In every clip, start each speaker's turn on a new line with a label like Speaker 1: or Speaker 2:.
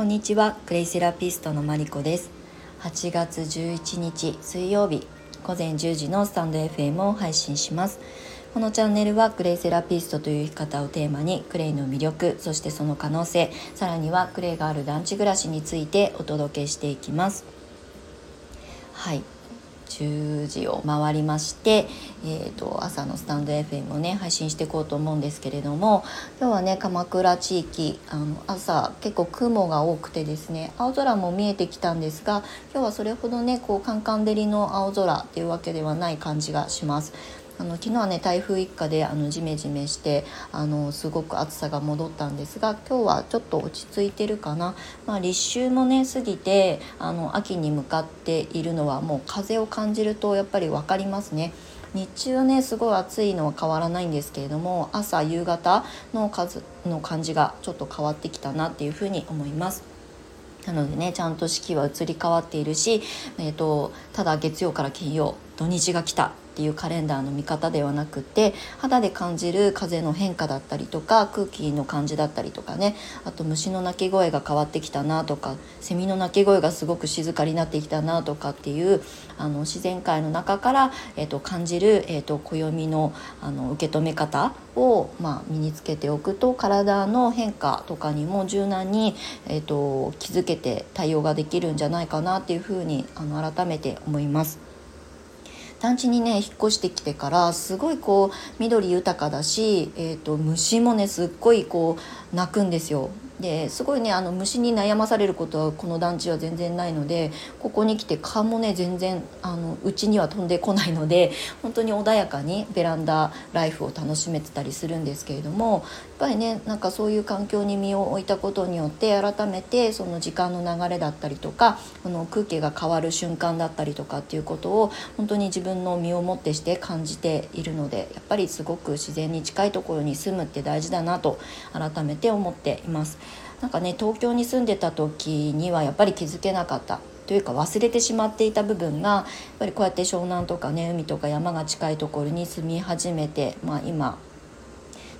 Speaker 1: こんにちはクレイセラピストのマリコです。8月11日水曜日午前10時のスタンド FM を配信します。このチャンネルはクレイセラピストという生き方をテーマにクレイの魅力そしてその可能性さらにはクレイがある団地暮らしについてお届けしていきます。はい。10時を回りまして、えーと、朝のスタンド FM をね配信していこうと思うんですけれども今日はね鎌倉地域あの朝結構雲が多くてですね青空も見えてきたんですが今日はそれほどねこうカンカン照りの青空っていうわけではない感じがします。あの昨日はね台風一過であのジメジメしてあのすごく暑さが戻ったんですが今日はちょっと落ち着いてるかな、まあ、立秋もね過ぎてあの秋に向かっているのはもう風を感じるとやっぱり分かりますね。日中はねすごい暑いのは変わらないんですけれども朝夕方の数の感じがちょっと変わってきたなっていうふうに思います。なのでねちゃんと四季は移り変わっているし、えーとただ月曜から金曜土日が来たっていうカレンダーの見方ではなくて肌で感じる風の変化だったりとか空気の感じだったりとかねあと虫の鳴き声が変わってきたなとかセミの鳴き声がすごく静かになってきたなとかっていうあの自然界の中から、えーと、感じる、えーと、暦のあの受け止め方を、まあ、身につけておくと体の変化とかにも柔軟に、えーと気づけて対応ができるんじゃないかなっていうふうにあの改めて思います。団地にね引っ越してきてからすごいこう緑豊かだし、えーと、虫もねすっごいこう鳴くんですよ。ですごいねあの虫に悩まされることはこの団地は全然ないのでここに来て蚊もね全然あのうちには飛んでこないので本当に穏やかにベランダライフを楽しめてたりするんですけれどもやっぱりねなんかそういう環境に身を置いたことによって改めてその時間の流れだったりとかこの空気が変わる瞬間だったりとかっていうことを本当に自分の身をもってして感じているのでやっぱりすごく自然に近いところに住むって大事だなと改めてて思っています。なんかね東京に住んでた時にはやっぱり気づけなかったというか忘れてしまっていた部分がやっぱりこうやって湘南とかね海とか山が近いところに住み始めて、まあ、今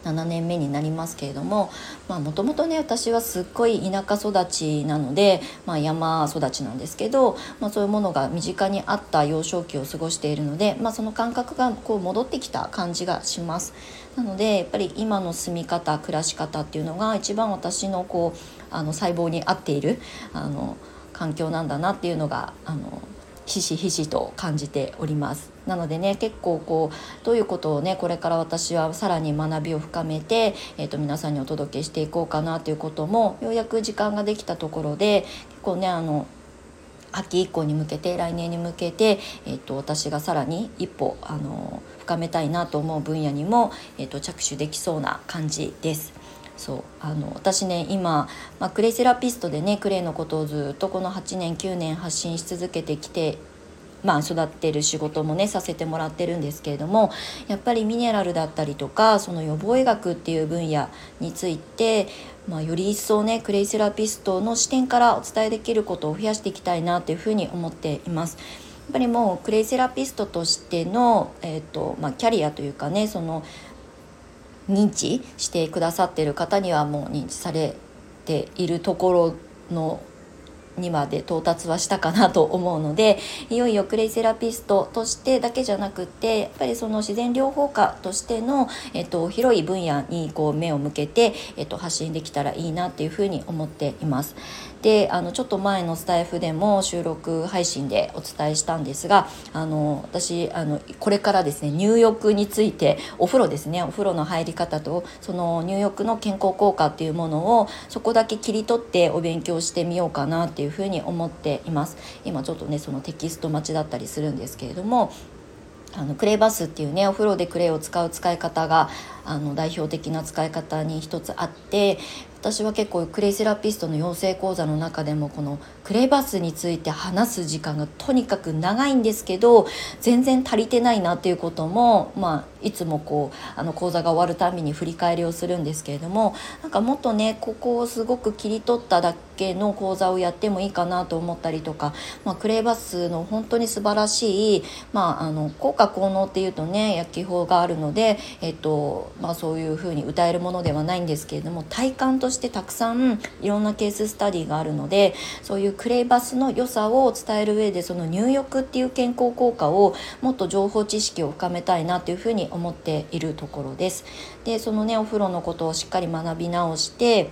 Speaker 1: 7年目になりますけれどももともとね私はすっごい田舎育ちなので、まあ、山育ちなんですけど、まあ、そういうものが身近にあった幼少期を過ごしているので、まあ、その感覚がこう戻ってきた感じがします。なのでやっぱり今の住み方暮らし方っていうのが一番私のこうあの細胞に合っているあの環境なんだなっていうのがあのひしひしと感じておりますなのでね結構こうどういうことをねこれから私はさらに学びを深めて、えーと、皆さんにお届けしていこうかなということもようやく時間ができたところで結構ねあの秋以降に向けて来年に向けて、えーと、私がさらに一歩あの深めたいなと思う分野にも、えーと着手できそうな感じです。そうあの私ね今、まあ、クレイセラピストでねクレイのことをずっとこの8年9年発信し続けてきてまあ、育ってる仕事もねさせてもらってるんですけれどもやっぱりミネラルだったりとかその予防医学っていう分野について、まあ、より一層ねクレイセラピストの視点からお伝えできることを増やしていきたいなというふうに思っています。やっぱりもうクレイセラピストとしての、えーとまあ、キャリアというかねその認知してくださってる方にはもう認知されているところのにまで到達はしたかなと思うのでいよいよクレイセラピストとしてだけじゃなくてやっぱりその自然療法家としての、えっと、広い分野にこう目を向けて、えっと、発信できたらいいなっていうふうに思っています。であのちょっと前のスタイフでも収録配信でお伝えしたんですがあの私あのこれからですね入浴についてお風呂ですねお風呂の入り方とその入浴の健康効果っていうものをそこだけ切り取ってお勉強してみようかなっていうふうに思っています。今ちょっとねそのテキスト待ちだったりするんですけれどもあのクレイバスっていうねお風呂でクレイを使う使い方があの代表的な使い方に一つあって私は結構クレイセラピストの養成講座の中でもこのクレバスについて話す時間がとにかく長いんですけど全然足りてないなっていうことも、まあ、いつもこうあの講座が終わるたびに振り返りをするんですけれどもなんかもっとねここをすごく切り取っただ系の講座をやってもいいかなと思ったりとか、まあ、クレバスの本当に素晴らしい、まあ、あの効果効能っていうとね薬機法があるので、えっとまあ、そういうふうに歌えるものではないんですけれども体感としてたくさんいろんなケーススタディがあるのでそういうクレイバスの良さを伝える上でその入浴っていう健康効果をもっと情報知識を深めたいなというふうに思っているところです。でそのねお風呂のことをしっかり学び直して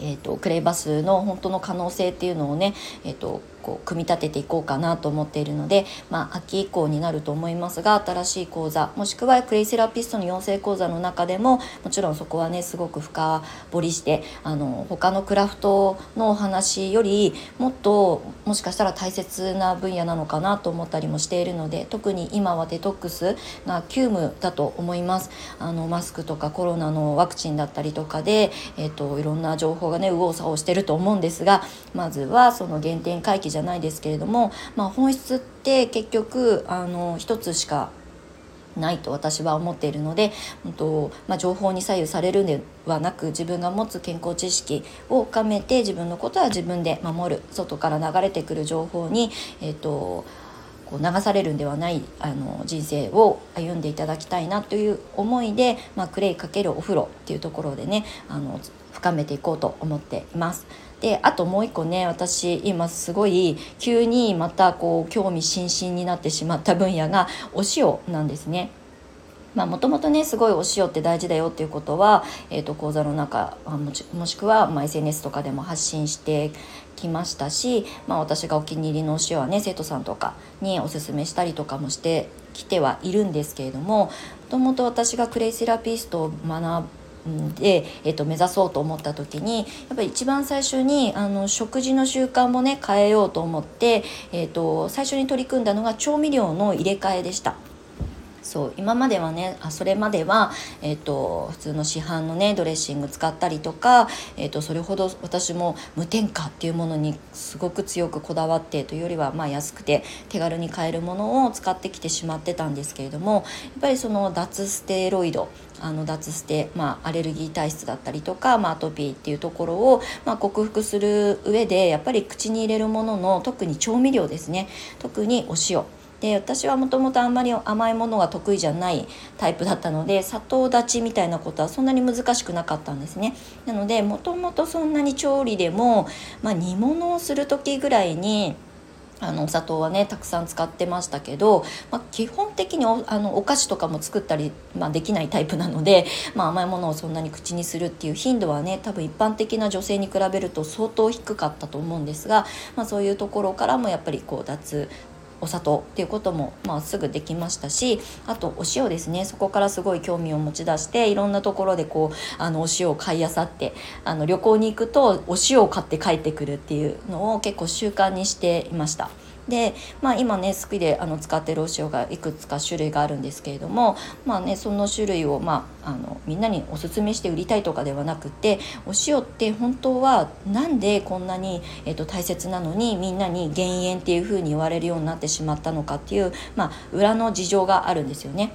Speaker 1: えーと、クレイバスの本当の可能性っていうのをね、えーとこう組み立てていこうかなと思っているので、まあ、秋以降になると思いますが新しい講座もしくはクレイセラピストの養成講座の中でももちろんそこはねすごく深掘りしてあの他のクラフトのお話よりもっともしかしたら大切な分野なのかなと思ったりもしているので特に今はデトックスが急務だと思います。あのマスクとかコロナのワクチンだったりとかで、えーと、いろんな情報がね右往左往してると思うんですがまずはその原点回帰じゃないですけれども、まあ、本質って結局あの一つしかないと私は思っているので、うんとまあ、情報に左右されるんではなく自分が持つ健康知識を深めて自分のことは自分で守る外から流れてくる情報に、えーと、こう流されるんではないあの人生を歩んでいただきたいなという思いで、まあ、クレイかけるお風呂っていうところでねあの深めていこうと思っています。であともう一個ね私今すごい急にまたこう興味津々になってしまった分野がお塩なんですね。まあ、もともとねすごいお塩って大事だよっていうことは、えー、と講座の中もしくは、ま、SNS とかでも発信してきましたし、まあ、私がお気に入りのお塩はね生徒さんとかにおすすめしたりとかもしてきてはいるんですけれどももともと私がクレイセラピストを学で、えー、と目指そうと思った時にやっぱり一番最初にあの食事の習慣もね変えようと思って、えーと、最初に取り組んだのが調味料の入れ替えでした。そう今まではねあそれまでは、えーと、普通の市販のねドレッシング使ったりとか、えーと、それほど私も無添加っていうものにすごく強くこだわってというよりは、まあ、安くて手軽に買えるものを使ってきてしまってたんですけれどもやっぱりその脱ステロイドあの脱ステ、まあ、アレルギー体質だったりとか、まあ、アトピーっていうところを、まあ、克服する上でやっぱり口に入れるものの特に調味料ですね。特にお塩。で私はもともとあんまり甘いものが得意じゃないタイプだったので砂糖立ちみたいなことはそんなに難しくなかったんですね。なのでもともとそんなに調理でも、まあ、煮物をする時ぐらいにあのお砂糖はねたくさん使ってましたけど、まあ、基本的におあのお菓子とかも作ったり、まあ、できないタイプなので、まあ、甘いものをそんなに口にするっていう頻度はね多分一般的な女性に比べると相当低かったと思うんですが、まあ、そういうところからもやっぱりこう脱お砂糖っていうことも、まあ、すぐできましたしあとお塩ですねそこからすごい興味を持ち出していろんなところでこうあのお塩を買いあさってあの旅行に行くとお塩を買って帰ってくるっていうのを結構習慣にしていました。で、まあ、今ね好きであの使ってるお塩がいくつか種類があるんですけれども、まあね、その種類を、まあ、あのみんなにおすすめして売りたいとかではなくてお塩って本当はなんでこんなに、えーと、大切なのにみんなに減塩っていうふうに言われるようになってしまったのかっていう、まあ、裏の事情があるんですよね。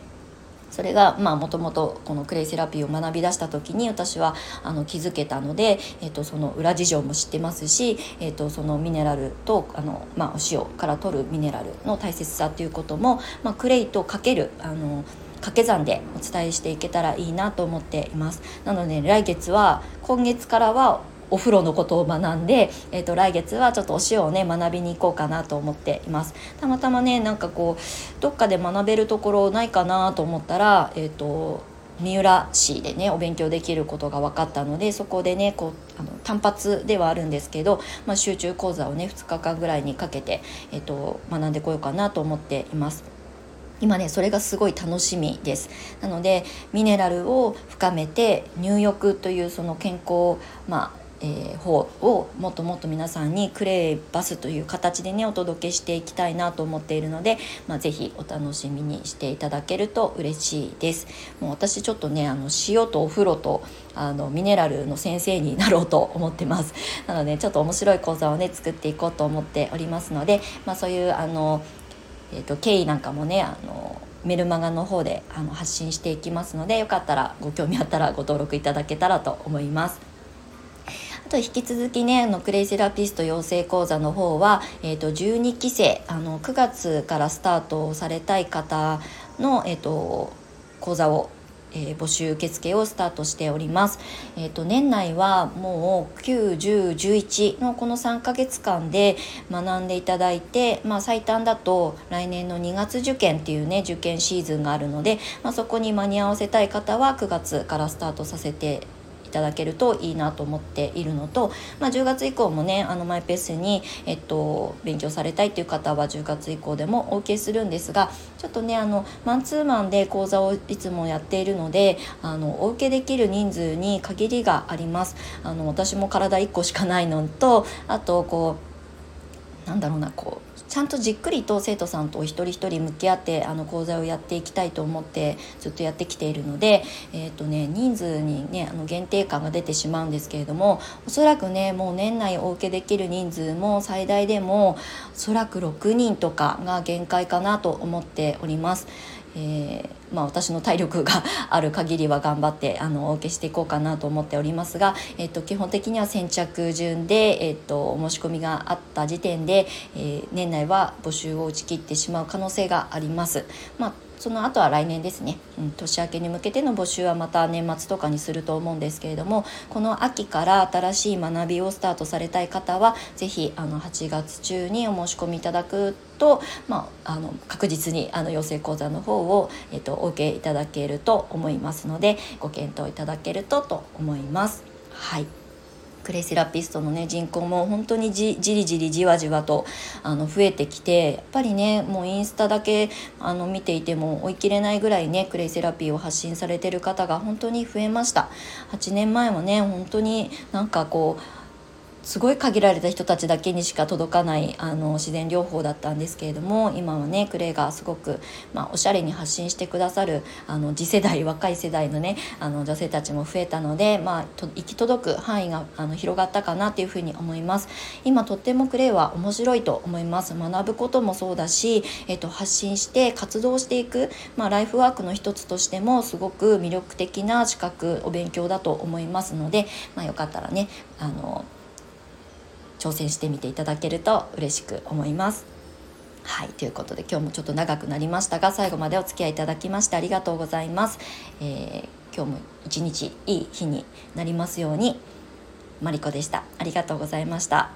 Speaker 1: それがもともとこのクレイセラピーを学び出した時に私はあの気づけたので、えーと、その裏事情も知ってますし、えーと、そのミネラルとあの、まあ、お塩から取るミネラルの大切さっていうことも、まあ、クレイとかけるあの掛け算でお伝えしていけたらいいなと思っています。なので来月は今月からはお風呂のことを学んで、えーと、来月はちょっとお塩をね学びに行こうかなと思っていますたまたまねなんかこうどっかで学べるところないかなと思ったらえっ、ー、と三浦市でねお勉強できることが分かったのでそこでねこうあの単発ではあるんですけど、まあ、集中講座をね2日間ぐらいにかけて、えーと学んでこようかなと思っています。今ねそれがすごい楽しみですなのでミネラルを深めて入浴というその健康まあえー、方をもっともっと皆さんにクレイバスという形でねお届けしていきたいなと思っているので、まあ、ぜひお楽しみにしていただけると嬉しいですもう私ちょっとねあの塩とお風呂とあのミネラルの先生になろうと思ってますなのでちょっと面白い講座をね作っていこうと思っておりますので、まあ、そういうあの、えーと、経緯なんかもねあのメルマガの方であの発信していきますのでよかったらご興味あったらご登録いただけたらと思います。と引き続きねあのクレイセラピスト養成講座の方は、えーと、12期生あの9月からスタートされたい方の、えーと講座をえー、募集受付をスタートしております。えっ、ー、と年内はもう9、10、11のこの3ヶ月間で学んでいただいて、まあ最短だと来年の2月受験っていうね受験シーズンがあるので、まあ、そこに間に合わせたい方は9月からスタートさせていただけるといいなと思っているのと、まあ、10月以降もねあのマイペースに、えっと、勉強されたいっていう方は10月以降でもお受けするんですがちょっとねあのマンツーマンで講座をいつもやっているのであのお受けできる人数に限りがあります。あの私も体1個しかないのとあとこうなんだろうなこうちゃんとじっくりと生徒さんとお一人一人向き合ってあの講座をやっていきたいと思ってずっとやってきているので、えーとね、人数に、ね、あの限定感が出てしまうんですけれどもおそらくねもう年内お受けできる人数も最大でもおそらく6人とかが限界かなと思っております。えー、まあ、私の体力がある限りは頑張ってあのお受けしていこうかなと思っておりますが、えーと、基本的には先着順で、えーと、お申し込みがあった時点で、えー、年内は募集を打ち切ってしまう可能性があります。まあその後は来年ですね、うん、年明けに向けての募集はまた年末とかにすると思うんですけれどもこの秋から新しい学びをスタートされたい方は是非あの8月中にお申し込みいただくと、まあ、あの確実にあの養成講座の方を、えっと、お受けいただけると思いますのでご検討いただけるとと思います。はいクレイセラピストのね人口も本当にじりじりじわじわとあの増えてきてやっぱりねもうインスタだけあの見ていても追い切れないぐらいねクレイセラピーを発信されてる方が本当に増えました。8年前はね本当になんかこうすごい限られた人たちだけにしか届かないあの自然療法だったんですけれども今はねクレイがすごく、まあ、おしゃれに発信してくださるあの次世代若い世代のねあの女性たちも増えたので、まあ、と行き届く範囲があの広がったかなっていうふうに思います。今とってもクレイは面白いと思います。学ぶこともそうだし、えっと、発信して活動していく、まあ、ライフワークの一つとしてもすごく魅力的な資格お勉強だと思いますので、まあ、よかったらねあの挑戦してみていただけると嬉しく思います。はいということで今日もちょっと長くなりましたが最後までお付き合いいただきましてありがとうございます。えー、今日も一日いい日になりますようにマリコでした。ありがとうございました。